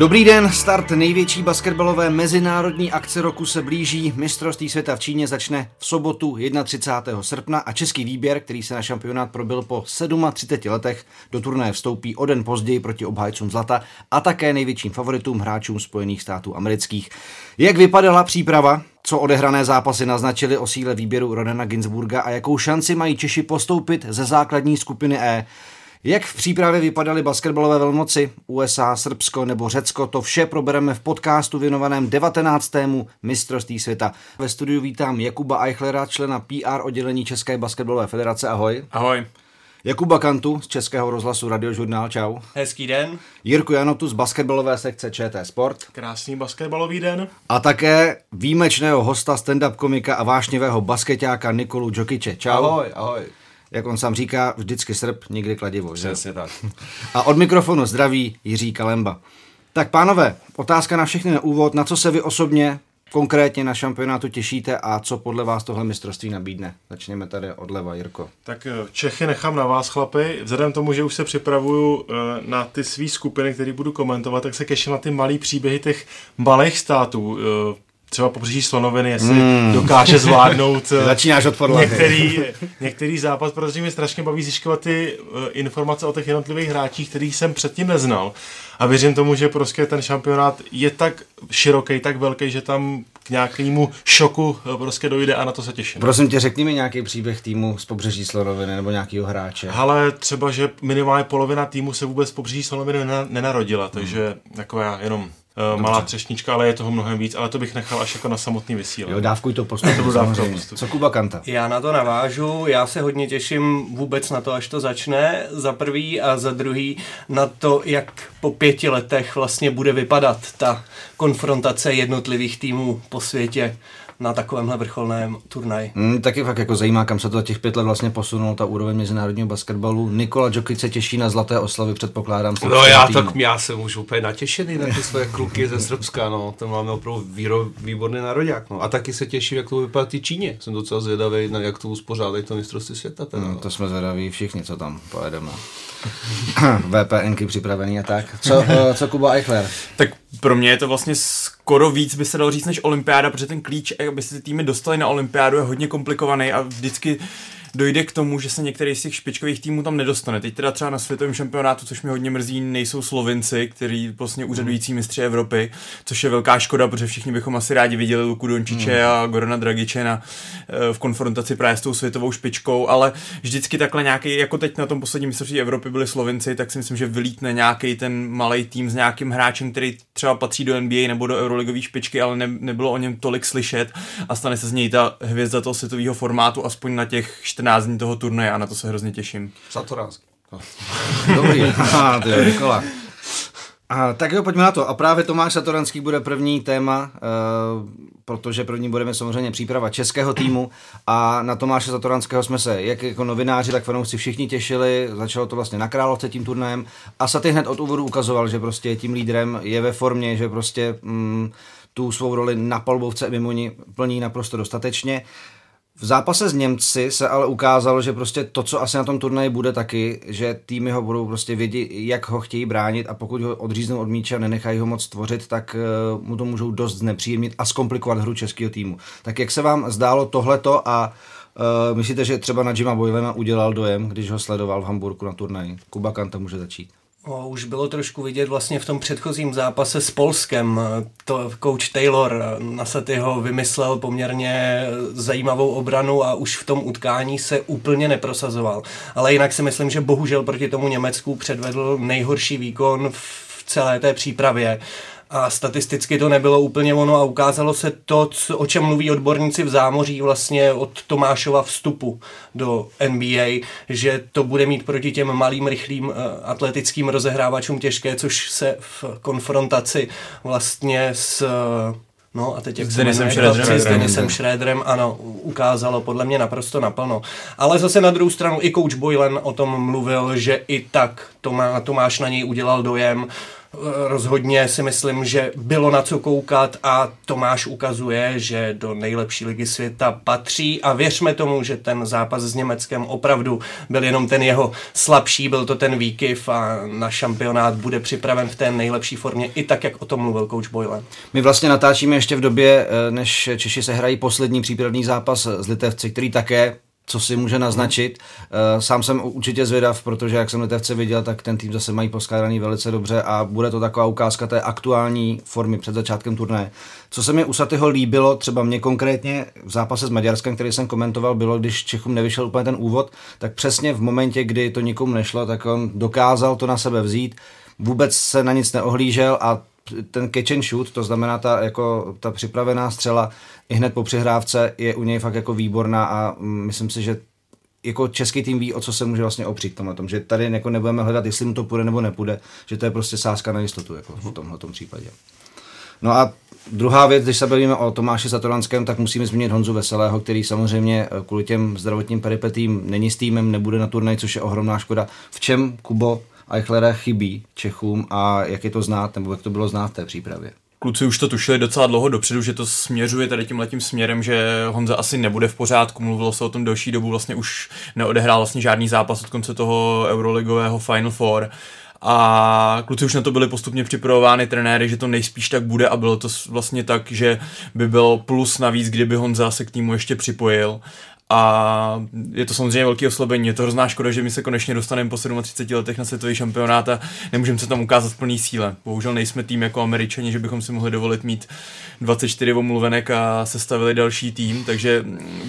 Dobrý den, start největší basketbalové mezinárodní akce roku se blíží. Mistrovství světa v Číně začne v sobotu 31. srpna a český výběr, který se na šampionát probil po 37 letech, do turnaje vstoupí o den později proti obhájcům zlata a také největším favoritům hráčům Spojených států amerických. Jak vypadala příprava? Co odehrané zápasy naznačily o síle výběru Rodena Ginsburga a jakou šanci mají Češi postoupit ze základní skupiny E? Jak v přípravě vypadaly basketbalové velmoci USA, Srbsko nebo Řecko, to vše probereme v podcastu věnovaném 19. mistrovství světa. Ve studiu vítám Jakuba Eichlera, člena PR oddělení České basketbalové federace. Ahoj. Ahoj. Jakuba Kantu z Českého rozhlasu Radiožurnál, čau. Hezký den. Jirku Janotu z basketbalové sekce ČT Sport. Krásný basketbalový den. A také výjimečného hosta, stand-up komika a vášnivého basketáka Nikolu Džokiče. Čau. Ahoj, ahoj jak on sám říká, vždycky srp, nikdy kladivo. Přesně tak. A od mikrofonu zdraví Jiří Kalemba. Tak pánové, otázka na všechny na úvod, na co se vy osobně konkrétně na šampionátu těšíte a co podle vás tohle mistrovství nabídne? Začněme tady odleva, Jirko. Tak eh, Čechy nechám na vás, chlapi. Vzhledem tomu, že už se připravuju eh, na ty své skupiny, které budu komentovat, tak se těším na ty malé příběhy těch malých států. Třeba pobřeží Slonoviny, jestli mm. dokáže zvládnout eh, Začínáš od některý, některý zápas, protože mě strašně baví zjišťovat ty uh, informace o těch jednotlivých hráčích, kterých jsem předtím neznal. A věřím tomu, že prostě ten šampionát je tak široký, tak velký, že tam k nějakému šoku eh, prostě dojde a na to se těším. Prosím tě, řekni mi nějaký příběh týmu z pobřeží Slonoviny nebo nějakého hráče. Ale třeba, že minimálně polovina týmu se vůbec z pobřeží Slonoviny nenarodila, takže mm. taková jenom Dobře. malá třešnička, ale je toho mnohem víc, ale to bych nechal až jako na samotný vysílání. Jo, dávkuj to postupně. to dávku Co Kuba Kanta? Já na to navážu, já se hodně těším vůbec na to, až to začne, za prvý a za druhý na to, jak po pěti letech vlastně bude vypadat ta konfrontace jednotlivých týmů po světě na takovémhle vrcholném turnaji. Mm, taky fakt jako zajímá, kam se to těch pět let vlastně posunulo, ta úroveň mezinárodního basketbalu. Nikola Djokic se těší na zlaté oslavy, předpokládám. No já, tak, já jsem už úplně natěšený na ty své kluky ze Srbska, no. To máme opravdu výro, výborný národák, no. A taky se těším, jak to vypadá ty Číně. Jsem docela zvědavý, na jak to uspořádají to mistrovství světa. Teda, no, to jsme zvědaví všichni, co tam pojedeme. VPNky připravený a tak. Co, uh, co Kuba Eichler? Tak pro mě je to vlastně skoro víc, by se dalo říct, než olympiáda, protože ten klíč, aby se ty týmy dostali na olympiádu, je hodně komplikovaný a vždycky dojde k tomu, že se některý z těch špičkových týmů tam nedostane. Teď teda třeba na světovém šampionátu, což mi hodně mrzí, nejsou Slovinci, který vlastně úřadující mistři Evropy, což je velká škoda, protože všichni bychom asi rádi viděli Luku Dončiče mm. a Gorana Dragiče na, eh, v konfrontaci právě s tou světovou špičkou, ale vždycky takhle nějaký, jako teď na tom posledním mistrovství Evropy byli Slovinci, tak si myslím, že vylítne nějaký ten malý tým s nějakým hráčem, který třeba patří do NBA nebo do Euroligové špičky, ale ne, nebylo o něm tolik slyšet a stane se z něj ta hvězda toho světového formátu aspoň na těch 14 dní toho turnaje a na to se hrozně těším. Satoránský. Dobrý, to je Nikola. A, tak jo, pojďme na to. A právě Tomáš Satoranský bude první téma, e, protože první budeme samozřejmě příprava českého týmu a na Tomáše Satoranského jsme se jak jako novináři, tak fanoušci všichni těšili. Začalo to vlastně na Královce tím turnajem a Saty hned od úvodu ukazoval, že prostě je tím lídrem, je ve formě, že prostě mm, tu svou roli na palbovce mimo ní plní naprosto dostatečně. V zápase s Němci se ale ukázalo, že prostě to, co asi na tom turnaji bude taky, že týmy ho budou prostě vědět, jak ho chtějí bránit a pokud ho odříznou od míče a nenechají ho moc tvořit, tak uh, mu to můžou dost znepříjemnit a zkomplikovat hru českého týmu. Tak jak se vám zdálo tohleto a uh, myslíte, že třeba na Jima Boylena udělal dojem, když ho sledoval v Hamburgu na turnaji? Kuba Kanta může začít. O, už bylo trošku vidět vlastně v tom předchozím zápase s Polskem. To coach Taylor na jeho vymyslel poměrně zajímavou obranu a už v tom utkání se úplně neprosazoval. Ale jinak si myslím, že bohužel proti tomu Německu předvedl nejhorší výkon v celé té přípravě a statisticky to nebylo úplně ono a ukázalo se to, co, o čem mluví odborníci v zámoří vlastně od Tomášova vstupu do NBA, že to bude mít proti těm malým, rychlým eh, atletickým rozehrávačům těžké, což se v konfrontaci vlastně s No a teď jak s Denisem Šrédrem. S Denisem Šrédrem, ano, ukázalo podle mě naprosto naplno. Ale zase na druhou stranu i coach Boylan o tom mluvil, že i tak Tomá, Tomáš na něj udělal dojem Rozhodně si myslím, že bylo na co koukat a Tomáš ukazuje, že do nejlepší ligy světa patří a věřme tomu, že ten zápas s Německem opravdu byl jenom ten jeho slabší, byl to ten výkyv a na šampionát bude připraven v té nejlepší formě, i tak, jak o tom mluvil coach Boyle. My vlastně natáčíme ještě v době, eh, než Češi se hrají poslední přípravný zápas s Litevci, který také co si může naznačit. Eh, sám jsem určitě zvědav, protože jak jsem Litevce viděl, tak ten tým zase mají poskládaný velice dobře a bude to taková ukázka té aktuální formy před začátkem turné. Co se mi u Satyho líbilo, třeba mě konkrétně v zápase s Maďarskem, který jsem komentoval, bylo, když Čechům nevyšel úplně ten úvod, tak přesně v momentě, kdy to nikomu nešlo, tak on dokázal to na sebe vzít, vůbec se na nic neohlížel a ten catch and shoot, to znamená ta, jako, ta připravená střela i hned po přihrávce je u něj fakt jako výborná a myslím si, že jako český tým ví, o co se může vlastně opřít tomhle tom, že tady jako nebudeme hledat, jestli mu to půjde nebo nepůjde, že to je prostě sázka na jistotu jako v tomhle případě. No a druhá věc, když se bavíme o Tomáši Satoranském, tak musíme zmínit Honzu Veselého, který samozřejmě eh, kvůli těm zdravotním peripetím není s týmem, nebude na turnaj, což je ohromná škoda. V čem, Kubo, Eichlera chybí Čechům a jak je to znát, nebo jak to bylo znát v té přípravě? Kluci už to tušili docela dlouho dopředu, že to směřuje tady tím letím směrem, že Honza asi nebude v pořádku. Mluvilo se o tom delší dobu, vlastně už neodehrál vlastně žádný zápas od konce toho euroligového Final Four. A kluci už na to byli postupně připravovány trenéry, že to nejspíš tak bude a bylo to vlastně tak, že by bylo plus navíc, kdyby Honza se k týmu ještě připojil a je to samozřejmě velký oslabení. Je to hrozná škoda, že my se konečně dostaneme po 37 letech na světový šampionát a nemůžeme se tam ukázat v plný síle. Bohužel nejsme tým jako američani, že bychom si mohli dovolit mít 24 omluvenek a sestavili další tým, takže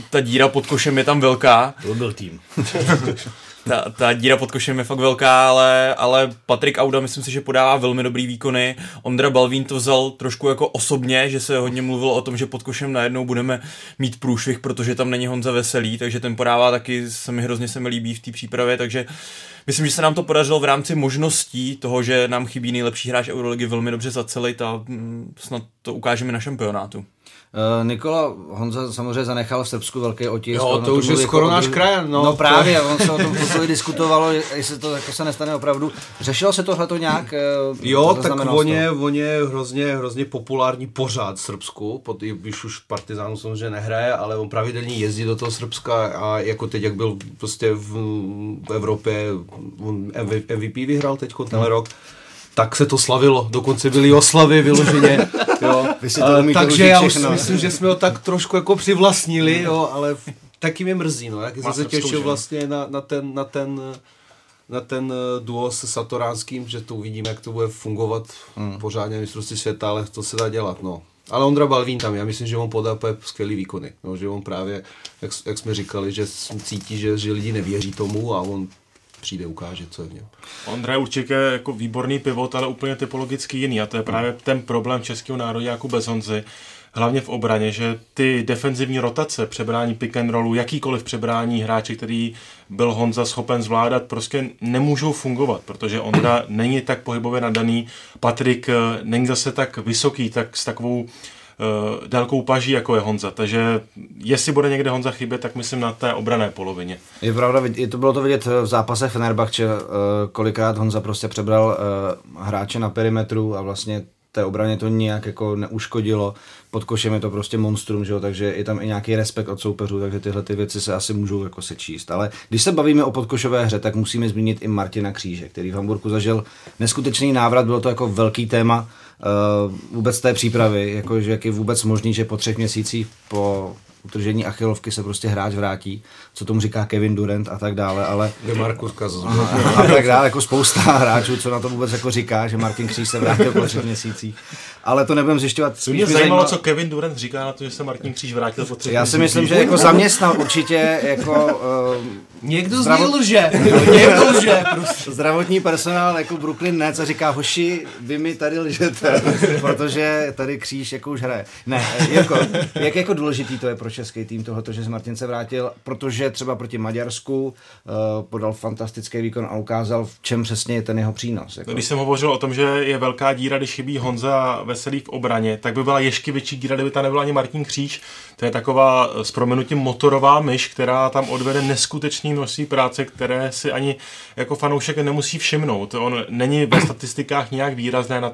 ta díra pod košem je tam velká. To byl tým. ta, ta díra pod košem je fakt velká, ale, ale Patrik Auda myslím si, že podává velmi dobrý výkony. Ondra Balvín to vzal trošku jako osobně, že se hodně mluvilo o tom, že pod košem najednou budeme mít průšvih, protože tam není Honza Veselý, takže ten podává taky, se mi hrozně se mi líbí v té přípravě, takže myslím, že se nám to podařilo v rámci možností toho, že nám chybí nejlepší hráč Euroligy velmi dobře zacelit a mm, snad to ukážeme na šampionátu. Uh, Nikola Honza samozřejmě zanechal v Srbsku velký otisk. Jo, to už je skoro náš krajan. No, no právě, on se o tom chvíli diskutovalo, jestli to jako se nestane opravdu. Řešilo se tohle to nějak? Jo, tak on je, on je hrozně, hrozně populární pořád v Srbsku, pod, když už Partizánu samozřejmě nehraje, ale on pravidelně jezdí do toho Srbska a jako teď, jak byl prostě v, v Evropě, on MVP vyhrál teď tenhle rok, tak se to slavilo. Dokonce byly oslavy vyloženě. Jo. Vy si to uh, takže já už si myslím, že jsme ho tak trošku jako přivlastnili, jo, ale taky mě mrzí, no, jak jsem se těšil vlastně na, na ten, na ten na ten eh, duo se Satoránským, že to uvidíme, jak to bude fungovat hmm. pořádně mistrovství světa, ale to se dá dělat, no. Ale Ondra Balvín tam, já myslím, že on podá skvělý výkony, no, že on právě, jak, jak jsme říkali, že cítí, že, že lidi nevěří tomu a on přijde, ukáže, co je v něm. Ondra je určitě jako výborný pivot, ale úplně typologicky jiný a to je právě ten problém českého národě jako bez Honzy hlavně v obraně, že ty defenzivní rotace, přebrání pick and rollu, jakýkoliv přebrání hráče, který byl Honza schopen zvládat, prostě nemůžou fungovat, protože Ondra není tak pohybově nadaný, Patrik eh, není zase tak vysoký, tak s takovou uh, délkou paží, jako je Honza. Takže jestli bude někde Honza chybět, tak myslím na té obrané polovině. Je pravda, je to bylo to vidět v zápase Fenerbahce, uh, kolikrát Honza prostě přebral hráče na perimetru a vlastně té obraně to nějak jako neuškodilo. Pod košem je to prostě monstrum, že jo? takže je tam i nějaký respekt od soupeřů, takže tyhle ty věci se asi můžou jako se číst. Ale když se bavíme o podkošové hře, tak musíme zmínit i Martina Kříže, který v Hamburgu zažil neskutečný návrat, bylo to jako velký téma vůbec té přípravy, jako, že jak je vůbec možný, že po třech měsících po utržení achilovky se prostě hráč vrátí, co tomu říká Kevin Durant a tak dále, ale... Markus a, a tak dále, jako spousta hráčů, co na to vůbec jako říká, že Martin Kříž se vrátil po třech měsících. Ale to nebudem zjišťovat. Mě zajímalo, zajímalo, co Kevin Durant říká na to, že se Martin Kříž vrátil po třech Já si myslím, že jako zaměstnal určitě jako... Uh, Někdo zdravot... z lže. Někdo lže. Prostě. Zdravotní personál jako Brooklyn Nets a říká, hoši, vy mi tady lžete, protože tady Kříž jako už hraje. Ne, jako, jak jako důležitý to je pro český tým tohle, že se Martin se vrátil, protože třeba proti Maďarsku uh, podal fantastický výkon a ukázal, v čem přesně je ten jeho přínos. Jako. Když jsem hovořil o tom, že je velká díra, když chybí Honza Veselý v obraně, tak by byla ještě větší díra, kdyby tam nebyl ani Martin Kříž. To je taková s proměnutím motorová myš, která tam odvede neskutečný množství práce, které si ani jako fanoušek nemusí všimnout. On není ve statistikách nějak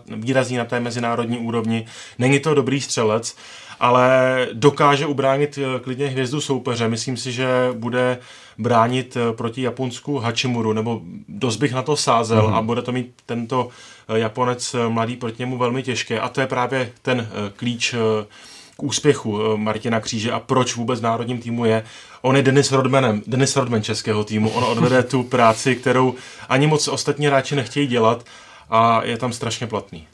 výrazný na té mezinárodní úrovni, není to dobrý střelec, ale dokáže ubránit eh, klidně hvězdu soupeře. Myslím si, že bude bránit eh, proti Japonsku Hachimuru, nebo dost bych na to sázel mm-hmm. a bude to mít tento eh, Japonec mladý proti němu velmi těžké. A to je právě ten klíč k úspěchu Martina Kříže a proč vůbec národním týmu je. On je Denis Rodmanem, Denis Rodman českého týmu. On odvede tu práci, kterou ani moc ostatní hráči nechtějí dělat a je tam strašně platný.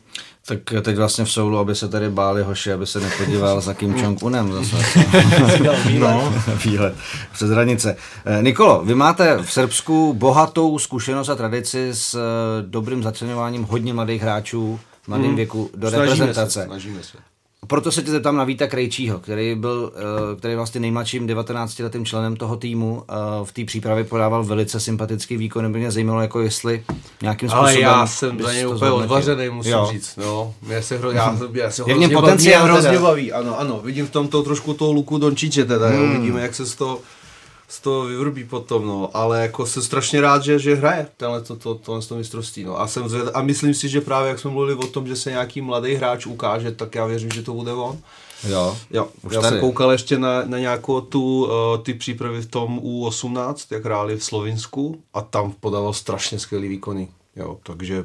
Tak teď vlastně v soulu, aby se tady báli hoši, aby se nepodíval za Kim Jong-unem zase. no, výlet přes hranice. Eh, Nikolo, vy máte v Srbsku bohatou zkušenost a tradici s eh, dobrým začlenováním hodně mladých hráčů v mladém hmm. věku do snažíme reprezentace. Se, snažíme se. Proto se tě zeptám na Víta Krejčího, který byl eh, který vlastně nejmladším 19-letým členem toho týmu. Eh, v té přípravě podával velice sympatický výkon, by mě zajímalo, jako jestli nějakým způsobem... Ale já jsem za něj úplně odvařený, musím jo. říct. No, mě se hro, já, já se něm potenciál hrozně baví, ano, ano. Vidím v tomto trošku toho Luku Dončiče teda, hmm. jo, vidíme, jak se z toho z toho vyvrbí potom, no, ale jako jsem strašně rád, že, že hraje tenhle to, to, to, to mistrovství, no, a jsem zvěd, a myslím si, že právě jak jsme mluvili o tom, že se nějaký mladý hráč ukáže, tak já věřím, že to bude on. Jo, jo. já tady. jsem koukal ještě na, na nějakou tu, uh, ty přípravy v tom U18, jak hráli v Slovinsku a tam podával strašně skvělý výkony, jo, takže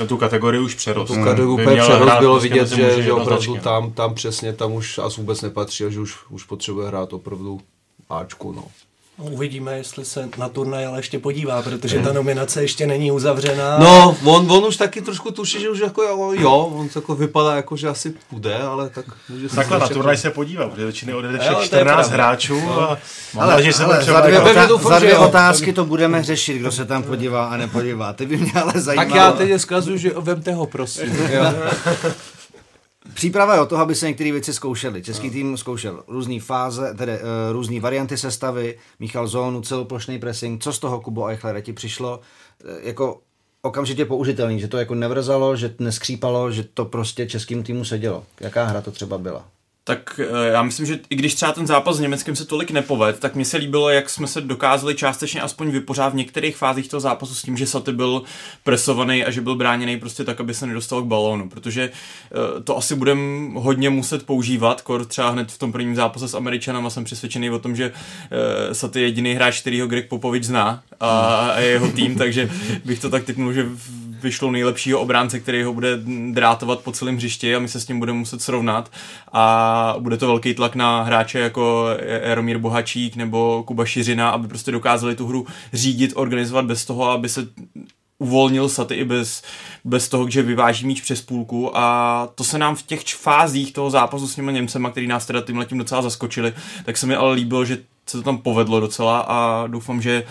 na tu kategorii už přerost. Tu kategorii úplně přerost bylo prostě vidět, že, že opravdu tam, tam přesně, tam už asi vůbec nepatří a že už, už potřebuje hrát opravdu Ačku, no. Uvidíme, jestli se na turnaj ale ještě podívá, protože ta nominace ještě není uzavřená. No, on, on už taky trošku tuší, že už jako jo, on jako vypadá jako, že asi půjde, ale tak může se Takhle na turnaj se podívá, protože většině odjede všech 14 hráčů no. a ale, ale, že se ale za dvě, otá- za dvě otázky to budeme řešit, kdo se tam podívá a nepodívá. Ty by mě ale zajímalo. Tak já teď zkazuju, že vemte ho, prosím. Příprava je o toho, aby se některé věci zkoušely. Český no. tým zkoušel různé fáze, tedy uh, různé varianty sestavy, Michal Zónu, celoplošný pressing. Co z toho, Kubo Eichlere, ti přišlo uh, jako okamžitě použitelný, že to jako nevrzalo, že neskřípalo, že to prostě českým týmu sedělo. Jaká hra to třeba byla? Tak eh, já myslím, že i když třeba ten zápas s Německem se tolik nepoved, tak mi se líbilo, jak jsme se dokázali částečně aspoň vypořádat v některých fázích toho zápasu s tím, že Saty byl presovaný a že byl bráněný prostě tak, aby se nedostal k balónu, protože eh, to asi budeme hodně muset používat, kor třeba hned v tom prvním zápase s Američanem a jsem přesvědčený o tom, že eh, Saty je jediný hráč, který ho Greg Popovič zná a jeho tým, takže bych to tak typnul, že vyšlo nejlepšího obránce, který ho bude drátovat po celém hřišti a my se s tím budeme muset srovnat. A bude to velký tlak na hráče jako Jaromír Bohačík nebo Kuba Šiřina, aby prostě dokázali tu hru řídit, organizovat bez toho, aby se uvolnil Saty i bez, bez toho, že vyváží míč přes půlku. A to se nám v těch fázích toho zápasu s těmi Němcema, který nás teda tím letím docela zaskočili, tak se mi ale líbilo, že se to tam povedlo docela a doufám, že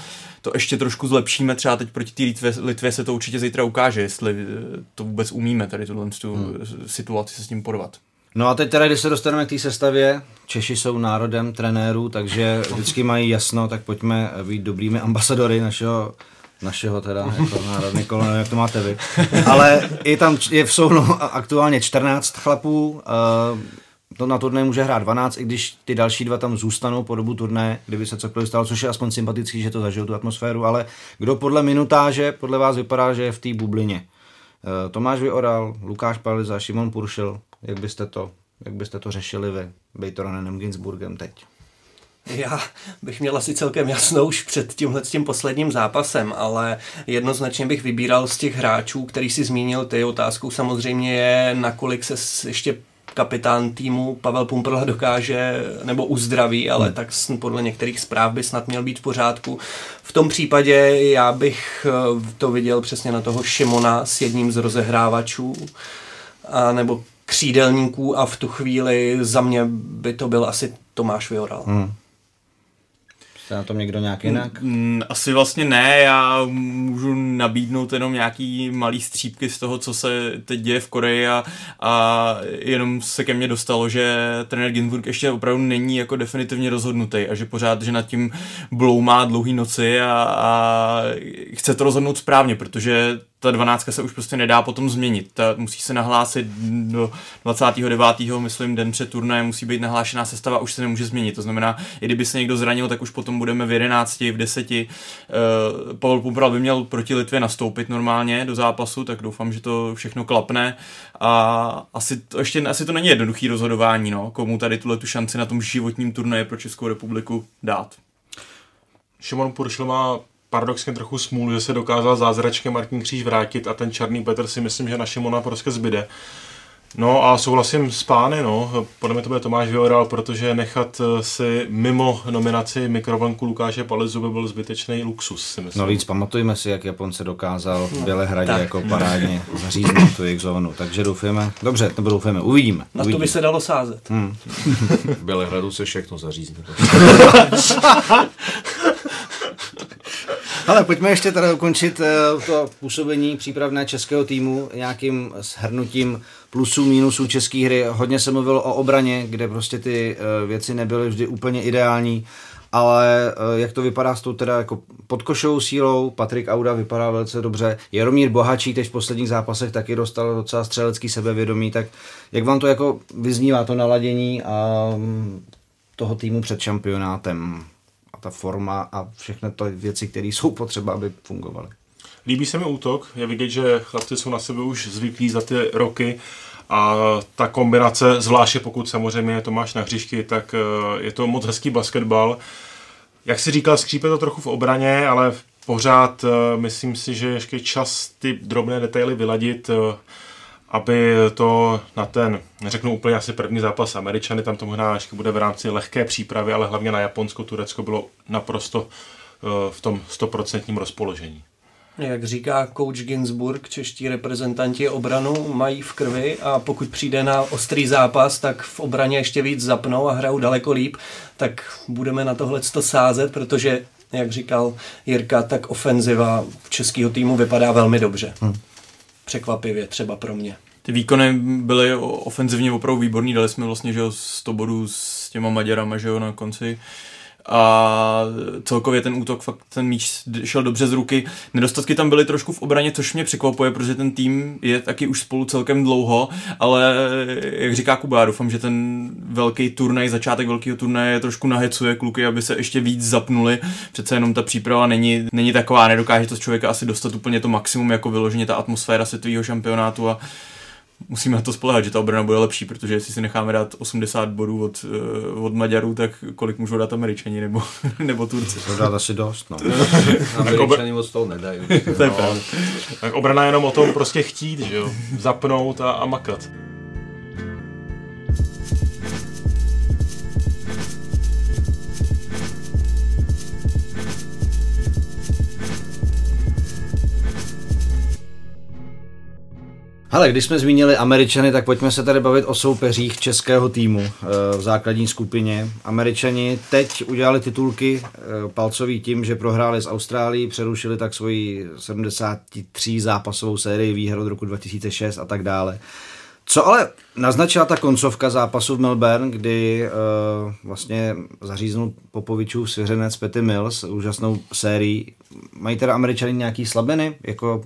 to ještě trošku zlepšíme, třeba teď proti té Litvě, Litvě se to určitě zítra ukáže, jestli eh, to vůbec umíme, tady tuhle tu hmm. situaci se s tím porvat. No a teď teda, když se dostaneme k té sestavě, Češi jsou národem trenérů, takže vždycky mají jasno, tak pojďme být dobrými ambasadory našeho našeho teda, jako národní kolon, jak to máte vy. Ale je tam, je v Soulu aktuálně 14 chlapů, uh, to na turné může hrát 12, i když ty další dva tam zůstanou po dobu turné, kdyby se cokoliv stalo, což je aspoň sympatický, že to zažil tu atmosféru, ale kdo podle minutáže, podle vás vypadá, že je v té bublině? Uh, Tomáš Vyoral, Lukáš Paliza, Šimon Puršil, jak byste to, jak byste to řešili vy, Bejtoranenem Ginsburgem teď? Já bych měl asi celkem jasno už před tímhle tím posledním zápasem, ale jednoznačně bych vybíral z těch hráčů, který si zmínil ty. Otázkou samozřejmě je, nakolik se ještě kapitán týmu Pavel Pumprla dokáže nebo uzdraví, ale hmm. tak podle některých zpráv by snad měl být v pořádku. V tom případě já bych eh, to viděl přesně na toho Šimona s jedním z rozehrávačů, a nebo křídelníků a v tu chvíli za mě by to byl asi Tomáš Vyoral. Hmm. Jste na tom někdo nějak jinak? Mm, Asi vlastně ne, já můžu nabídnout jenom nějaký malý střípky z toho, co se teď děje v Koreji a, a jenom se ke mně dostalo, že trenér Ginsburg ještě opravdu není jako definitivně rozhodnutý a že pořád, že nad tím bloumá dlouhý noci a, a chce to rozhodnout správně, protože ta 12 se už prostě nedá potom změnit. Ta musí se nahlásit do 29. myslím den před turnajem musí být nahlášená sestava, už se nemůže změnit. To znamená, i kdyby se někdo zranil, tak už potom budeme v 11, v 10. Uh, Pavel Pumpral by měl proti Litvě nastoupit normálně do zápasu, tak doufám, že to všechno klapne. A asi to, ještě asi to není jednoduchý rozhodování, no, komu tady tuhle tu šanci na tom životním turnaji pro Českou republiku dát. Šimon Puršl má paradoxně trochu smůlu, že se dokázal zázračkem Martin Kříž vrátit a ten černý Petr si myslím, že na Šimona prostě zbyde. No a souhlasím s pány, no. Podle mě to bude Tomáš Vyoral, protože nechat eh, si mimo nominaci mikrovlnku Lukáše Palizu by byl zbytečný luxus, si myslím. No víc pamatujme si, jak Japonce dokázal v Bělehradě jako parádně zaříznout tu jejich zónu. Takže doufáme, dobře, nebo doufáme, uvidíme. Na to uvidíme. by se dalo sázet. Hmm. V Bělehradu se všechno zařízne. Ale pojďme ještě teda ukončit eh, to působení přípravné českého týmu nějakým shrnutím plusů, minusů české hry. Hodně se mluvilo o obraně, kde prostě ty eh, věci nebyly vždy úplně ideální, ale eh, jak to vypadá s tou teda jako podkošovou sílou, Patrik Auda vypadá velice dobře, Jaromír Bohačí teď v posledních zápasech taky dostal docela střelecký sebevědomí, tak jak vám to jako vyznívá to naladění a mm, toho týmu před šampionátem? a ta forma a všechny ty věci, které jsou potřeba, aby fungovaly. Líbí se mi útok, je vidět, že chlapci jsou na sebe už zvyklí za ty roky a ta kombinace, zvláště pokud samozřejmě je Tomáš na hřišti, tak eh, je to moc hezký basketbal. Jak si říkal, skřípe to trochu v obraně, ale pořád eh, myslím si, že ještě čas ty drobné detaily vyladit, eh, aby to na ten, neřeknu úplně asi první zápas Američany, tam to možná ještě bude v rámci lehké přípravy, ale hlavně na Japonsko, Turecko bylo naprosto v tom stoprocentním rozpoložení. Jak říká coach Ginsburg, čeští reprezentanti obranu mají v krvi a pokud přijde na ostrý zápas, tak v obraně ještě víc zapnou a hrajou daleko líp, tak budeme na tohle sázet, protože, jak říkal Jirka, tak ofenziva českého týmu vypadá velmi dobře. Hmm. Překvapivě třeba pro mě. Ty výkony byly ofenzivně opravdu výborný, dali jsme vlastně že jo, 100 bodů s těma Maďarama že jo, na konci a celkově ten útok, fakt ten míč šel dobře z ruky. Nedostatky tam byly trošku v obraně, což mě překvapuje, protože ten tým je taky už spolu celkem dlouho, ale jak říká Kuba, já doufám, že ten velký turnaj, začátek velkého turnaje trošku nahecuje kluky, aby se ještě víc zapnuli. Přece jenom ta příprava není, není taková, nedokáže to z člověka asi dostat úplně to maximum, jako vyloženě ta atmosféra světového šampionátu a musíme na to spolehat, že ta obrana bude lepší, protože jestli si necháme dát 80 bodů od, eh, od Maďarů, tak kolik můžou dát Američani nebo, nebo Turci? To dát asi dost, no. Američani moc toho nedají. to je no. Tak obrana je jenom o tom prostě chtít, že jo? Zapnout a, a makat. Ale když jsme zmínili Američany, tak pojďme se tady bavit o soupeřích českého týmu eh, v základní skupině. Američani teď udělali titulky eh, palcový tím, že prohráli s Austrálií, přerušili tak svoji 73 zápasovou sérii výher od roku 2006 a tak dále. Co ale naznačila ta koncovka zápasu v Melbourne, kdy uh, vlastně zaříznul Popovičův svěřenec Petty Mills úžasnou sérii. Mají teda američani nějaký slabiny, jako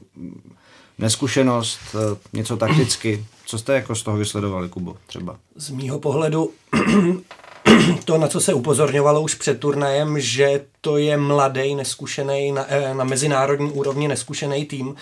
neskušenost, eh, něco takticky. Co jste jako z toho vysledovali, Kubo, třeba? Z mýho pohledu to, na co se upozorňovalo už před turnajem, že to je mladý, neskušený, na, eh, na mezinárodní úrovni neskušený tým,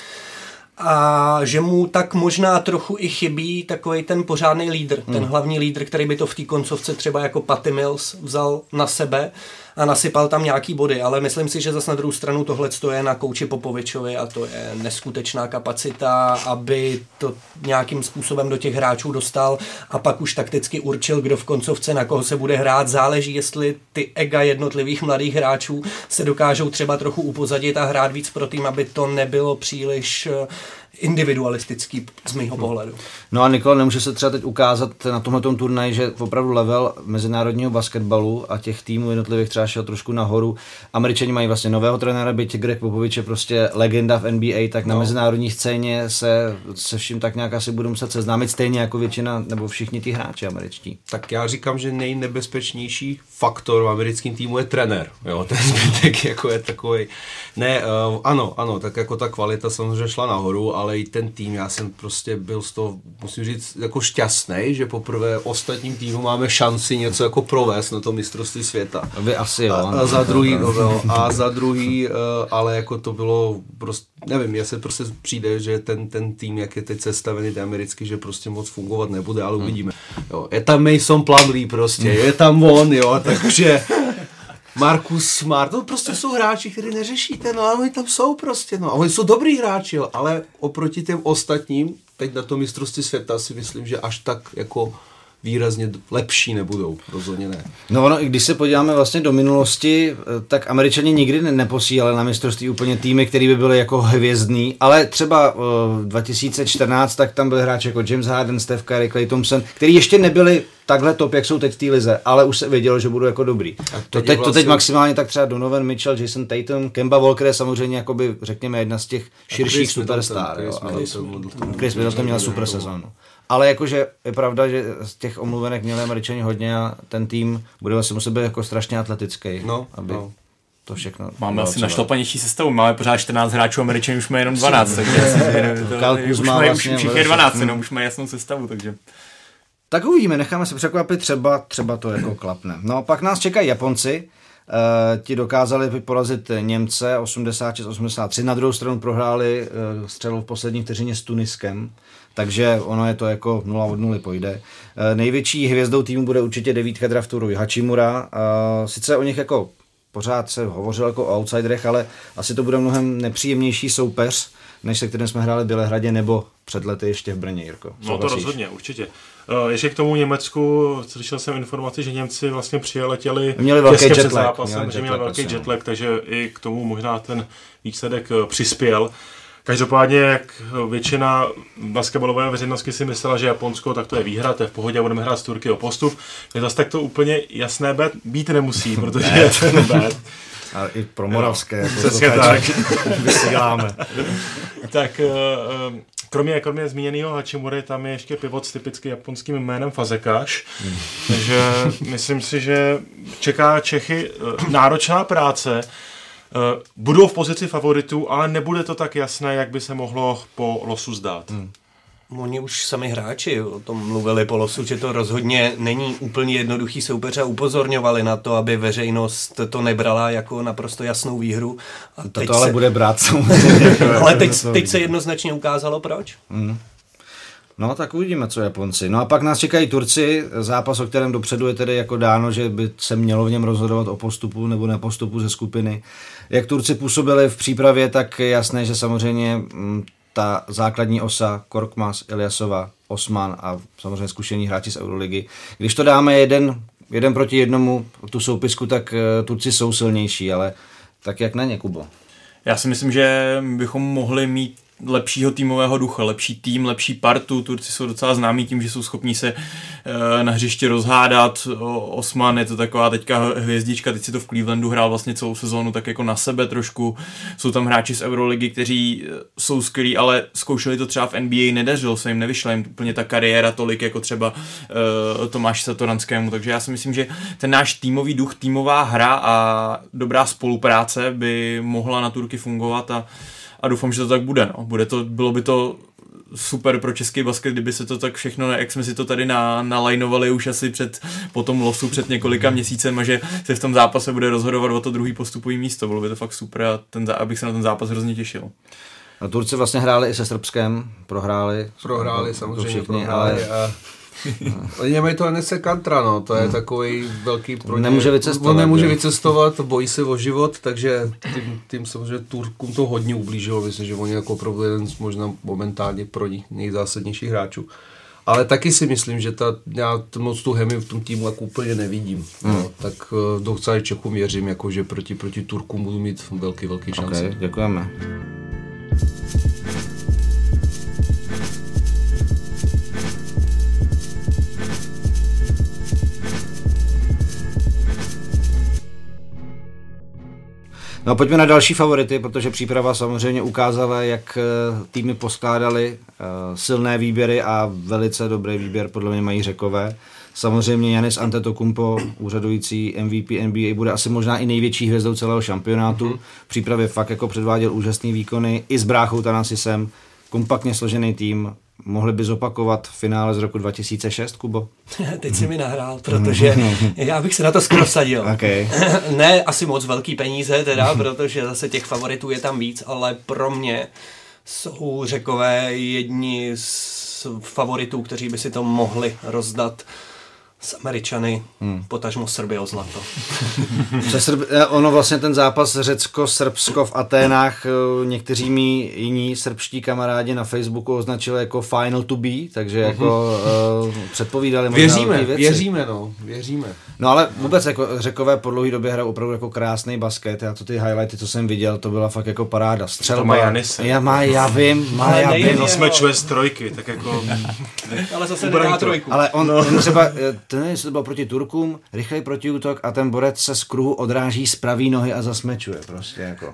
a že mu tak možná trochu i chybí takový ten pořádný lídr, hmm. ten hlavní lídr, který by to v té koncovce třeba jako Patty Mills vzal na sebe a nasypal tam nějaký body, ale myslím si, že zase na druhou stranu tohle je na kouči Popovičovi a to je neskutečná kapacita, aby to nějakým způsobem do těch hráčů dostal a pak už takticky určil, kdo v koncovce na koho se bude hrát. Záleží, jestli ty ega jednotlivých mladých hráčů se dokážou třeba trochu upozadit a hrát víc pro tým, aby to nebylo příliš individualistický z mého pohledu. No a Nikola, nemůže se třeba teď ukázat na tomhle turnaji, že opravdu level mezinárodního basketbalu a těch týmů jednotlivých třeba šel trošku nahoru. Američani mají vlastně nového trenéra, byť Greg Popovič je prostě legenda v NBA, tak na no. mezinárodní scéně se se vším tak nějak asi budou muset seznámit stejně jako většina nebo všichni ty hráči američtí. Tak já říkám, že nejnebezpečnější faktor v americkém týmu je trenér. Jo, ten zbytek jako je takový. Ne, uh, ano, ano, tak jako ta kvalita samozřejmě šla nahoru, ale i ten tým, já jsem prostě byl z toho, musím říct, jako šťastný, že poprvé ostatním týmu máme šanci něco jako provést na to mistrovství světa. Vy asi jo. A, a za druhý, no, no, a za druhý, uh, ale jako to bylo prostě, nevím, já se prostě přijde, že ten, ten tým, jak je teď sestavený, ten americký, že prostě moc fungovat nebude, ale uvidíme. Jo, je tam Mason Plumlee prostě, je tam on, jo, takže Markus Smart, to prostě jsou hráči, který neřešíte, no ale oni tam jsou prostě, no. A oni jsou dobrý hráči, ale oproti těm ostatním, teď na to mistrovství světa si myslím, že až tak jako výrazně lepší nebudou, rozhodně ne. No ono, když se podíváme vlastně do minulosti, tak američani nikdy neposílali na mistrovství úplně týmy, které by byly jako hvězdný, ale třeba v 2014, tak tam byli hráči jako James Harden, Steph Curry, Clay Thompson, který ještě nebyli takhle top, jak jsou teď v té lize, ale už se vědělo, že budou jako dobrý. To teď, vlastně... to teď maximálně tak třeba Donovan Mitchell, Jason Tatum, Kemba Walker je samozřejmě jakoby, řekněme, jedna z těch širších superstar. Chris Middleton měl super sezónu. Ale jakože je pravda, že z těch omluvenek měli američani hodně a ten tým bude asi muset být jako strašně atletický. No, aby no. To všechno. Máme asi našlapanější sestavu, máme pořád 14 hráčů, američani už mají jenom 12, takže už mají vlastně už, už 12, no, už mají jasnou sestavu, takže. Tak uvidíme, necháme se překvapit, třeba, třeba to jako klapne. No pak nás čekají Japonci, Uh, ti dokázali porazit Němce 86-83, na druhou stranu prohráli uh, střelu v poslední vteřině s Tuniskem, takže ono je to jako 0 od 0 pojde. Uh, největší hvězdou týmu bude určitě devítka draftu Rui Hachimura, uh, sice o nich jako pořád se hovořil jako o outsiderech, ale asi to bude mnohem nepříjemnější soupeř, než se kterým jsme hráli v Bělehradě nebo před lety ještě v Brně, Jirko. No to rozhodně, určitě. Uh, ještě k tomu Německu, slyšel jsem informaci, že Němci vlastně přiletěli měli velký jetlag, před zápasem, měli že měli velký no. jetlag, takže i k tomu možná ten výsledek přispěl. Každopádně, jak většina basketbalové veřejnosti si myslela, že Japonsko, tak to je výhra, to je v pohodě, budeme hrát s Turky o postup, je zase tak to úplně jasné být, být nemusí, protože je ten bet. A i pro moravské. Jako přesně tak. Vysíláme. tak uh, Kromě, kromě zmíněného Hachimury, tam je ještě pivot s typicky japonským jménem Fazekáš. Hmm. Takže myslím si, že čeká Čechy uh, náročná práce. Uh, budou v pozici favoritů, ale nebude to tak jasné, jak by se mohlo po losu zdát. Hmm. Oni už sami hráči o tom mluvili po losu, že to rozhodně není úplně jednoduchý soupeř a upozorňovali na to, aby veřejnost to nebrala jako naprosto jasnou výhru. A to ale se... bude brát ale teď, teď se jednoznačně ukázalo proč. Hmm. No tak uvidíme, co Japonci. No a pak nás čekají Turci, zápas, o kterém dopředu je tedy jako dáno, že by se mělo v něm rozhodovat o postupu nebo nepostupu ze skupiny. Jak Turci působili v přípravě, tak je jasné, že samozřejmě mm, ta základní osa Korkmaz, Ilyasova, Osman a samozřejmě zkušení hráči z Euroligy. Když to dáme jeden, jeden proti jednomu, tu soupisku, tak uh, Turci jsou silnější, ale tak jak na ně, Kubo? Já si myslím, že bychom mohli mít lepšího týmového ducha, lepší tým, lepší partu. Turci jsou docela známí tím, že jsou schopní se e, na hřišti rozhádat. Osman je to taková teďka hvězdička, teď si to v Clevelandu hrál vlastně celou sezónu tak jako na sebe trošku. Jsou tam hráči z Euroligy, kteří e, jsou skvělí, ale zkoušeli to třeba v NBA, nedařilo se jim, nevyšla jim úplně ta kariéra tolik jako třeba e, Tomáš Satoranskému, takže já si myslím, že ten náš týmový duch, týmová hra a dobrá spolupráce by mohla na Turky fungovat a a doufám, že to tak bude. No. bude to, bylo by to super pro český basket, kdyby se to tak všechno, jak jsme si to tady na, nalajnovali už asi před, po tom losu před několika měsícem a že se v tom zápase bude rozhodovat o to druhý postupový místo. Bylo by to fakt super a ten, abych se na ten zápas hrozně těšil. A Turci vlastně hráli i se Srbskem, prohráli. Prohráli, samozřejmě, všichni, prohráli ale... a Oni nemají to Anese Kantra, no, to je hmm. takový velký pro Nemůže vycestovat. On nemůže vycestovat, bojí se o život, takže tím, tím samozřejmě Turkům to hodně ublížilo, myslím, že oni jako opravdu jeden z možná momentálně pro nich nejzásadnějších hráčů. Ale taky si myslím, že ta, já moc tu hemi v tom týmu jako úplně nevidím. Hmm. No, tak uh, do celé Čechům věřím, jako, že proti, proti Turkům budu mít velký, velký šance. Okay, děkujeme. No pojďme na další favority, protože příprava samozřejmě ukázala, jak eh, týmy poskládali uh, silné výběry a velice dobrý výběr podle mě mají řekové. Samozřejmě Janis Antetokounmpo, úřadující MVP NBA, bude asi možná i největší hvězdou celého šampionátu. Mm-hmm. V přípravě fakt jako předváděl úžasný výkony i s bráchou Tanasisem. Kompaktně složený tým, mohli by zopakovat finále z roku 2006, Kubo? Teď si mi nahrál, protože já bych se na to skoro vsadil. Okay. ne asi moc velký peníze teda, protože zase těch favoritů je tam víc, ale pro mě jsou řekové jedni z favoritů, kteří by si to mohli rozdat s Američany, hmm. potažmo Srby o zlato. Srb, eh, ono vlastně ten zápas Řecko-Srbsko v Aténách eh, někteří mý jiní srbští kamarádi na Facebooku označili jako final to be, takže jako uh, předpovídali možná Věříme, věci. věříme, no, věříme. No ale vůbec jako Řekové po dlouhé době hrajou opravdu jako krásný basket, já to ty highlighty, co jsem viděl, to byla fakt jako paráda. Střelba. To má Janise. Já, má, já vím, má, já vím. No jsme z trojky, tak jako... ale zase nedá trojku. Ale on, no. on třeba, to nevím, to bylo proti Turkům, rychlej protiútok a ten borec se z kruhu odráží z pravý nohy a zasmečuje prostě jako.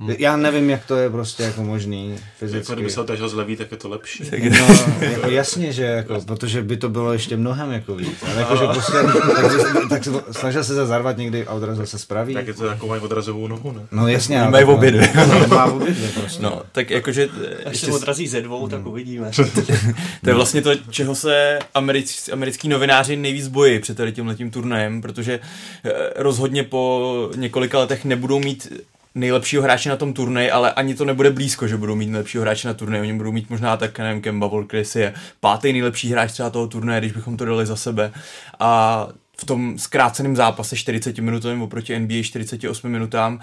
Hmm. Já nevím, jak to je prostě jako možný fyzicky. Jako kdyby se otažil z levý, tak je to lepší. No, jako jasně, že jako, protože by to bylo ještě mnohem jako víc. Ale jako, že prostě, tak, tak snažil se zarvat někdy a odrazil se spraví. Tak je to jako mají odrazovou nohu, ne? No jasně. Ale mají obě dvě. No, má obě dvě prostě. No, tak jakože... Až se odrazí ze dvou, tak uvidíme. to je vlastně to, čeho se americký, americký novináři nejvíc bojí před tím letím turnajem, protože eh, rozhodně po několika letech nebudou mít nejlepšího hráče na tom turnaji, ale ani to nebude blízko, že budou mít nejlepšího hráče na turnaji. Oni budou mít možná tak, nevím, Kemba Walker, je pátý nejlepší hráč třeba toho turnaje, když bychom to dali za sebe. A v tom zkráceném zápase 40 minutovým oproti NBA 48 minutám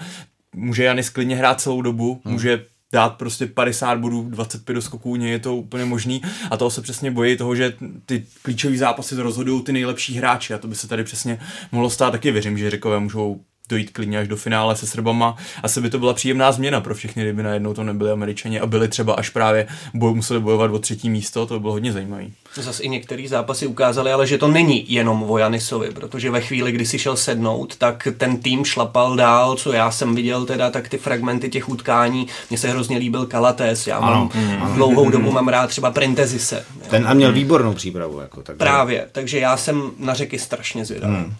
může Janis klidně hrát celou dobu, hmm. může dát prostě 50 bodů, 25 do skoků, je to úplně možný a toho se přesně bojí toho, že ty klíčové zápasy rozhodují ty nejlepší hráči a to by se tady přesně mohlo stát taky, věřím, že Řekové můžou dojít klidně až do finále se Srbama. Asi by to byla příjemná změna pro všechny, kdyby najednou to nebyli Američani a byli třeba až právě boj, museli bojovat o třetí místo, to by bylo hodně zajímavé. Zase i některé zápasy ukázali, ale že to není jenom o Janisovi, protože ve chvíli, kdy si šel sednout, tak ten tým šlapal dál, co já jsem viděl teda, tak ty fragmenty těch utkání, mně se hrozně líbil Kalates, já mám ano, dlouhou dobu mám rád třeba Printezise. Ten a měl výbornou přípravu. Jako, tak Právě, takže já jsem na řeky strašně zvědavý. Hmm.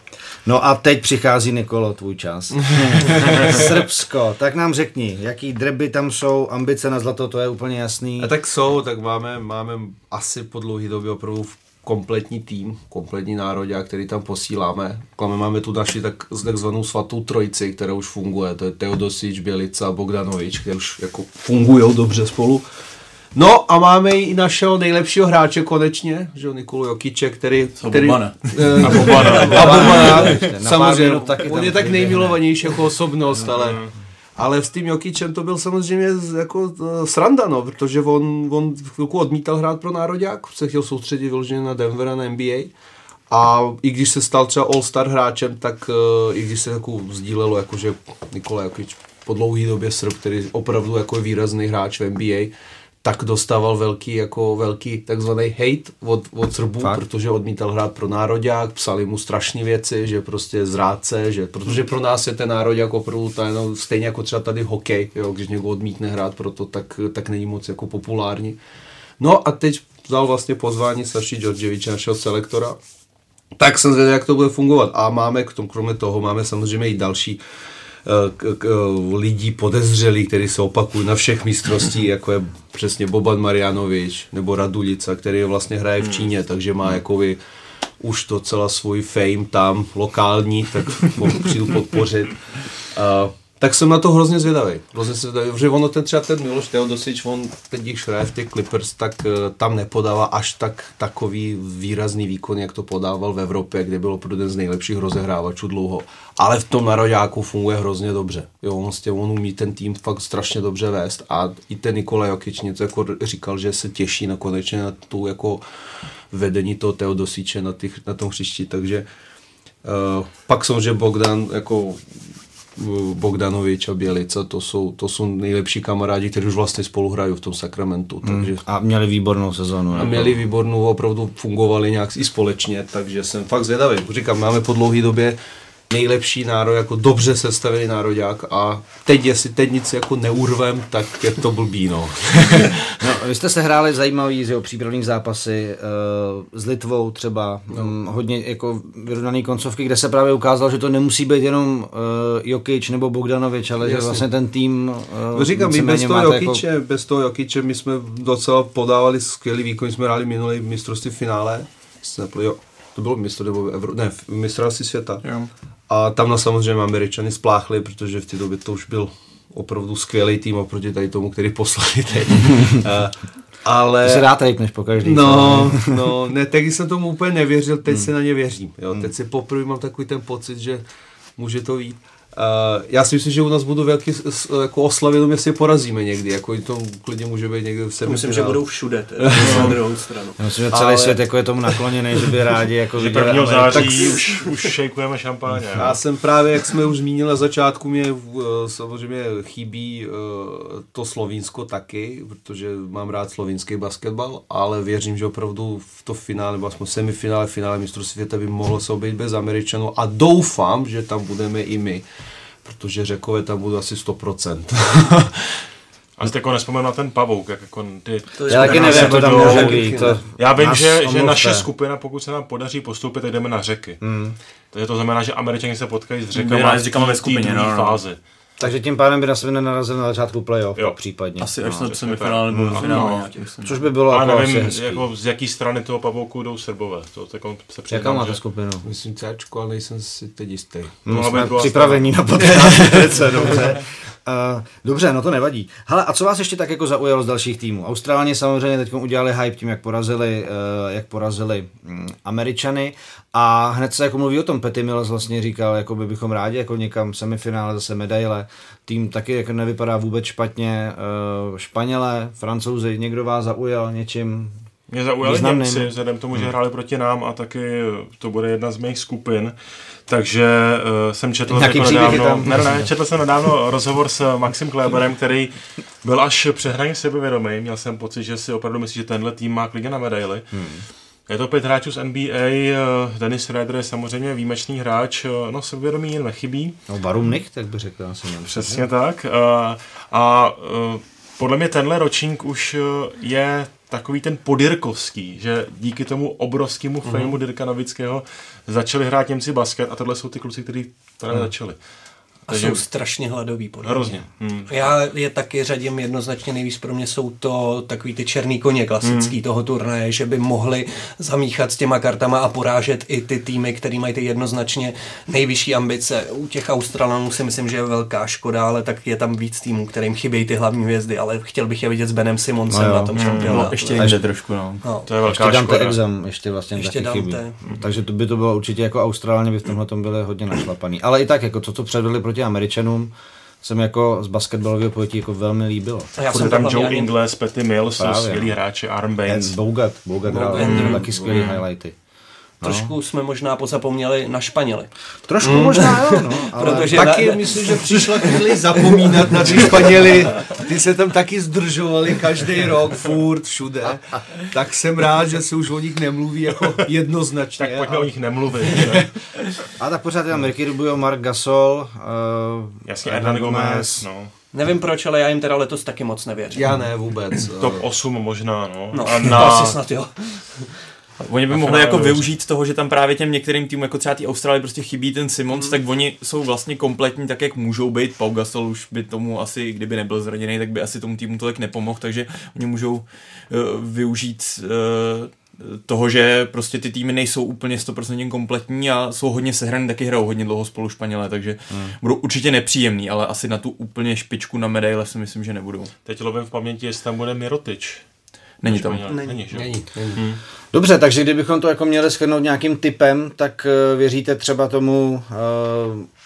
No a teď přichází Nikolo, tvůj čas. Srbsko, tak nám řekni, jaký dreby tam jsou, ambice na zlato, to je úplně jasný. A tak jsou, tak máme, máme asi po dlouhý době opravdu kompletní tým, kompletní národě, který tam posíláme. Klame máme tu naši tak, takzvanou svatou trojici, která už funguje. To je Teodosič, Bělica a Bogdanovič, které už jako fungují dobře spolu. No a máme i našeho nejlepšího hráče konečně, že Nikolu Jokiče, který... který Bobana. Eh, a Bobana. a Bobana. samozřejmě, on je tak nejmilovanější jako osobnost, ale... Ale s tím Jokičem to byl samozřejmě jako eh, sranda, no, protože on, on chvilku odmítal hrát pro národák, se chtěl soustředit vyloženě na Denver a na NBA. A i když se stal třeba All-Star hráčem, tak uh, i když se jako sdílelo, jako že Nikola Jokic po dlouhé době Srb, který opravdu jako je výrazný hráč v NBA, tak dostával velký, jako velký takzvaný hate od, od Srbů, Fakt? protože odmítal hrát pro národák, psali mu strašné věci, že prostě zrádce, že, protože pro nás je ten národák opravdu ta, no, stejně jako třeba tady hokej, jo, když někdo odmítne hrát pro to, tak, tak není moc jako populární. No a teď vzal vlastně pozvání Saši Georgieviče, našeho selektora, tak jsem zvědavý, jak to bude fungovat. A máme k tomu, kromě toho, máme samozřejmě i další k, k, lidí podezřelých, kteří se opakují na všech mistrovství, jako je přesně Boban Marianovič nebo Radulica, který vlastně hraje v hmm. Číně, takže má jakoby už docela svůj fame tam, lokální, tak přijdu podpořit. Uh, tak jsem na to hrozně zvědavý. Hrozně zvědavý, že ono ten třeba ten Miloš Teodosič, on teď, když hraje v těch Clippers, tak uh, tam nepodává až tak takový výrazný výkon, jak to podával v Evropě, kde bylo pro jeden z nejlepších rozehrávačů dlouho. Ale v tom narodáku funguje hrozně dobře. Jo, on, tě, on umí ten tým fakt strašně dobře vést a i ten Nikola Jokic něco jako říkal, že se těší na konečně na tu jako vedení toho Teodosiče na, těch, na tom hřišti, takže Uh, pak samozřejmě Bogdan jako Bogdanovič a Bělica, to jsou, to jsou nejlepší kamarádi, kteří už vlastně spolu hrají v tom Sakramentu. Hmm. Takže... A měli výbornou sezónu. A jako... měli výbornou, opravdu fungovali nějak i společně, takže jsem fakt zvědavý. Říkám, máme po dlouhé době nejlepší národ, jako dobře sestavený nároďák a teď, jestli teď nic jako neurvem, tak je to blbý, no. no vy jste se hráli zajímavý z jeho přípravných zápasy uh, s Litvou třeba, no. um, hodně jako vyrovnaný koncovky, kde se právě ukázalo, že to nemusí být jenom uh, Jokic nebo Bogdanovič, ale Jasně. že vlastně ten tým uh, Říkám, my bez toho, Jokiče, jako... bez toho Jokiče my jsme docela podávali skvělý výkon, jsme hráli minulý mistrovství finále, jo, to bylo mistr, nebo Evro, ne, mistrovství světa. Jo. A tam na samozřejmě Američany spláchli, protože v té době to už byl opravdu skvělý tým oproti tady tomu, který poslali teď. ale... Ty se rád než po každý. No, no, ne, teď jsem tomu úplně nevěřil, teď hmm. se na ně věřím. Jo. Hmm. Teď si poprvé mám takový ten pocit, že může to jít. Uh, já si myslím, že u nás budou velký jako oslavy, jenom jestli porazíme někdy, jako to klidně může být někdy v semifinále. Myslím, že budou všude, na druhou stranu. Já myslím, že celý Ale... svět jako je tomu nakloněný, že by rádi jako že prvního září tak... už, už šejkujeme šampáně. Já jsem právě, jak jsme už zmínili na začátku, mě uh, samozřejmě chybí uh, to Slovinsko taky, protože mám rád slovinský basketbal, ale věřím, že opravdu v to finále, nebo aspoň semifinále, finále mistrovství světa by mohlo se obejít bez Američanů a doufám, že tam budeme i my protože řekové tam budou asi 100%. A jste jako nespomenu na ten pavouk, jak jako ty... To já taky nevím, to tam řeky, to, Já vím, že, že naše skupina, pokud se nám podaří postoupit, tak jdeme na řeky. Hmm. Takže to znamená, že američani se potkají s řekama, s řekama ve skupině, no, no. fázi. Takže tím pádem by na sebe nenarazil na začátku playoff, jo. případně. Asi až no, na semifinále nebo no, finále. No, což by bylo jako nevím, asi jako z jaký strany toho pavouku jdou Srbové. To tak on se Jaká máte skupinu? Myslím C, ale nejsem si teď jistý. No, no jsme připravení na podcast. dobře. Uh, dobře, no to nevadí. Hele, a co vás ještě tak jako zaujalo z dalších týmů? Austrálani samozřejmě teď udělali hype tím, jak porazili, uh, jak porazili um, Američany a hned se jako mluví o tom, Petty Mills vlastně říkal, jako by bychom rádi jako někam semifinále, zase medaile. Tým taky jako nevypadá vůbec špatně. Uh, Španělé, Francouzi, někdo vás zaujal něčím mě zaujali Němci, vzhledem tomu, že hmm. hráli proti nám a taky to bude jedna z mých skupin. Takže uh, jsem četl jako nedávno, ne, ne, četl jsem nedávno rozhovor s Maxim Kleberem, který byl až přehraně sebevědomý. Měl jsem pocit, že si opravdu myslí, že tenhle tým má klidně na medaily. Hmm. Je to pět hráčů z NBA, eh, Dennis Rader je samozřejmě výjimečný hráč, eh, no sebevědomí jen nechybí. No Barumnik, tak by řekl. Já jsem Přesně tak. A, a podle mě tenhle ročník už je takový ten podyrkovský, že díky tomu obrovskému mm-hmm. fejmu Dirka Novického začali hrát Němci basket a tohle jsou ty kluci, kteří tady mm. začali. A Takže... jsou strašně hladoví, podle Hrozně. Hmm. Já je taky řadím jednoznačně nejvíc pro mě jsou to takový ty černý koně klasický hmm. toho turnaje, že by mohli zamíchat s těma kartama a porážet i ty týmy, které mají ty jednoznačně nejvyšší ambice. U těch Australanů si myslím, že je velká škoda, ale tak je tam víc týmů, kterým chybějí ty hlavní hvězdy, ale chtěl bych je vidět s Benem Simonsem no na tom hmm. No, ještě jinde trošku, no. no. To je velká ještě škoda. Exam ještě vlastně ještě taky chybí. Takže to by to bylo určitě jako Austrálně by v tomhle tom byly hodně našlapaný. Ale i tak, jako to, co předvedli proti Američanům, se mi jako z basketbalového pojetí jako velmi líbilo. A já jsem tam Joe ani... Ingles, Petty Mills, skvělí no. hráči, Arm Baines. Bogat, Bogat, Bogat hrál taky skvělý highlighty. No. Trošku jsme možná pozapomněli na Španěli. Trošku mm. možná jo, no, ale Protože taky na... myslím, že přišla chvíli zapomínat na ty Španěli. Ty se tam taky zdržovali každý rok, furt, všude. Tak jsem rád, že se už o nich nemluví jako jednoznačně. tak pojďme ale... o nich nemluvit. a tak pořád je tam Ricky Rubio, Mark Gasol, uh, Jasně, Hernan Gomez, no. Nevím proč, ale já jim teda letos taky moc nevěřím. Já ne vůbec. Top 8 možná, no. No, a na... asi snad jo. Oni by mohli jako využít toho, že tam právě těm některým týmům, jako třeba té Austrálii, prostě chybí ten Simons, mm. tak oni jsou vlastně kompletní tak, jak můžou být. Pau Gasol už by tomu asi, kdyby nebyl zraněný, tak by asi tomu týmu tolik nepomohl, takže oni můžou uh, využít uh, toho, že prostě ty týmy nejsou úplně 100% kompletní a jsou hodně sehraný, taky hrajou hodně dlouho spolu Španělé, takže hmm. budou určitě nepříjemný, ale asi na tu úplně špičku na medaile si myslím, že nebudou. Teď lovím v paměti, jestli tam bude Mirotič. Není tam. Není. Není, není, není. Hmm. Dobře, takže kdybychom to jako měli shrnout nějakým typem, tak uh, věříte třeba tomu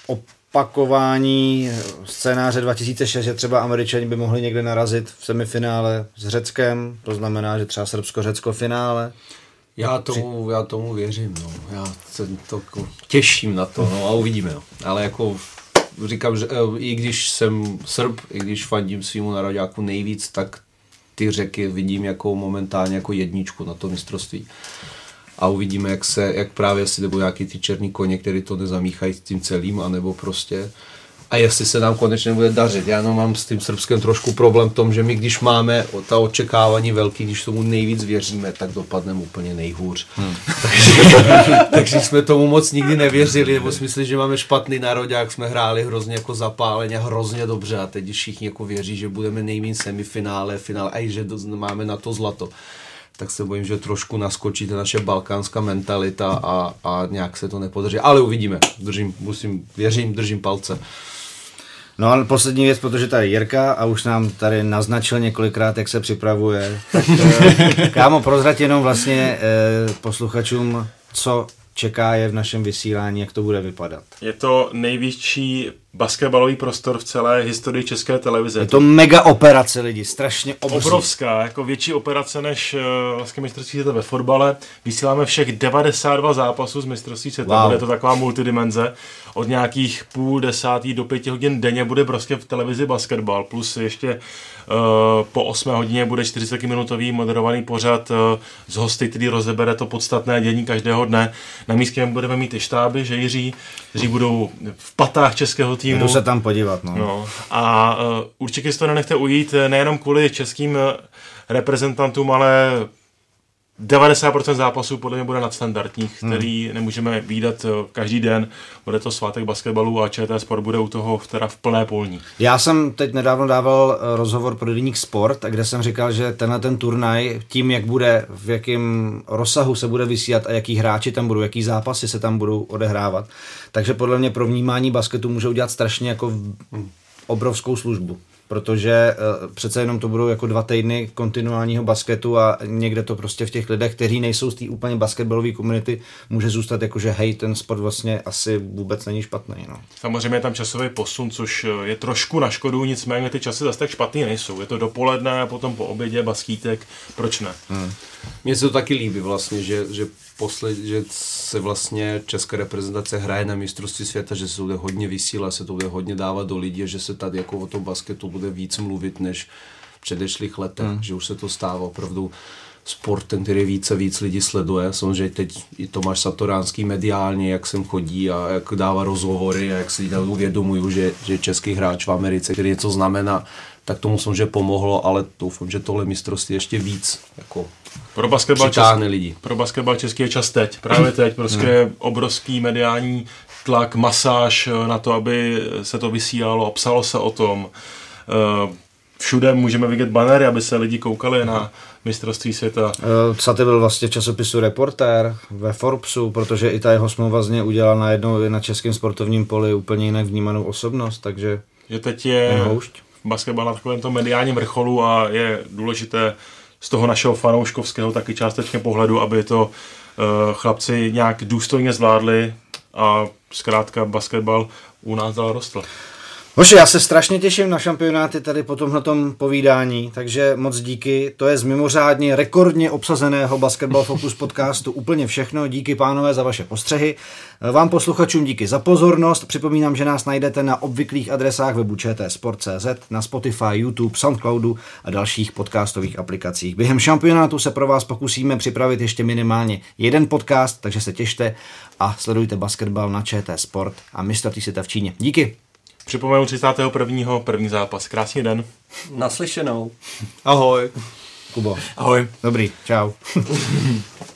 uh, opakování scénáře 2006, že třeba američani by mohli někde narazit v semifinále s Řeckem, to znamená, že třeba Srbsko-Řecko finále? Já tomu, já tomu věřím, no. já se to jako těším na to no, a uvidíme. No. Ale jako říkám, že eh, i když jsem Srb, i když fandím svýmu nároďáku nejvíc, tak ty řeky vidím jako momentálně jako jedničku na to mistrovství. a uvidíme, jak se, jak právě jestli nebo nějaký ty černí koně, který to nezamíchají s tím celým, anebo prostě a jestli se nám konečně bude dařit. Já no, mám s tím Srbskem trošku problém v tom, že my když máme ta očekávání velký, když tomu nejvíc věříme, tak dopadneme úplně nejhůř. Hmm. takže, takže jsme tomu moc nikdy nevěřili, nebo si mysleli, že máme špatný jak jsme hráli hrozně jako zapáleně, hrozně dobře a teď všichni jako věří, že budeme nejmín semifinále, finále a i že máme na to zlato tak se bojím, že trošku naskočí ta naše balkánská mentalita a, a nějak se to nepodaří. Ale uvidíme. Držím, musím, věřím, držím palce. No ale poslední věc, protože tady Jirka a už nám tady naznačil několikrát, jak se připravuje. Tak, eh, kámo, prozrať jenom vlastně eh, posluchačům, co čeká je v našem vysílání, jak to bude vypadat. Je to největší basketbalový prostor v celé historii české televize. Je to mega operace lidi, strašně obří. Obrovská, jako větší operace než uh, vlastně mistrovství světa ve fotbale. Vysíláme všech 92 zápasů z mistrovství světa, wow. bude to taková multidimenze. Od nějakých půl desátý do pěti hodin denně bude prostě v televizi basketbal, plus ještě Eh, po 8 hodině bude 40-minutový moderovaný pořad eh, z hosty, který rozebere to podstatné dění každého dne. Na místě budeme mít i štáby, že Jiří, kteří budou v patách českého týmu. Jdu se tam podívat. No. No. A uh, určitě si to nenechte ujít nejenom kvůli českým reprezentantům, ale 90% zápasů podle mě bude nadstandardních, hmm. který nemůžeme výdat eh, každý den. Bude to svátek basketbalu a ČT Sport bude u toho teda v plné polní. Já jsem teď nedávno dával eh, rozhovor pro Deník Sport, kde jsem říkal, že tenhle ten turnaj, tím, jak bude, v jakém rozsahu se bude vysílat a jaký hráči tam budou, jaký zápasy se tam budou odehrávat, takže podle mě pro vnímání basketu může udělat strašně jako obrovskou službu protože uh, přece jenom to budou jako dva týdny kontinuálního basketu a někde to prostě v těch lidech, kteří nejsou z té úplně basketbalové komunity, může zůstat jako, že hej, ten sport vlastně asi vůbec není špatný. No. Samozřejmě je tam časový posun, což eh, je trošku na škodu, nicméně ty časy zase tak špatný nejsou. Je to dopoledne a potom po obědě baskítek, proč ne? Hmm. Mně se to taky líbí vlastně, že, že, posled, že se vlastně česká reprezentace hraje na mistrovství světa, že se to bude hodně vysílat, se to bude hodně dávat do lidí a že se tady jako o tom basketu bude víc mluvit než v předešlých letech, hmm. že už se to stává opravdu sportem, který více víc lidí sleduje. Samozřejmě teď i Tomáš Satoránský mediálně, jak sem chodí a jak dává rozhovory a jak si lidé uvědomují, že, že český hráč v Americe, který něco znamená, tak tomu samozřejmě pomohlo, ale doufám, že tohle mistrovství ještě víc jako pro basketbal, český, lidi. pro basketbal český je čas teď, právě teď, prostě hmm. obrovský mediální tlak, masáž na to, aby se to vysílalo, psalo se o tom. Eh, všude můžeme vidět banery, aby se lidi koukali na mistrovství světa. Eh, Saty byl vlastně v časopisu Reportér ve Forbesu, protože i ta jeho smlouva z něj udělala na jednou na českém sportovním poli úplně jinak vnímanou osobnost, takže že teď je basketbal na takovém mediálním vrcholu a je důležité z toho našeho fanouškovského taky částečně pohledu, aby to uh, chlapci nějak důstojně zvládli a zkrátka basketbal u nás dál rostl. Hoši, já se strašně těším na šampionáty tady po tomhletom povídání, takže moc díky. To je z mimořádně rekordně obsazeného Basketball Focus podcastu úplně všechno. Díky pánové za vaše postřehy. Vám posluchačům díky za pozornost. Připomínám, že nás najdete na obvyklých adresách webu Sport.cz, na Spotify, YouTube, Soundcloudu a dalších podcastových aplikacích. Během šampionátu se pro vás pokusíme připravit ještě minimálně jeden podcast, takže se těšte a sledujte basketbal na ČT Sport a mistrovství světa v Číně. Díky. Připomenu 31. první zápas. Krásný den. Naslyšenou. Ahoj. Kubo. Ahoj. Dobrý, čau.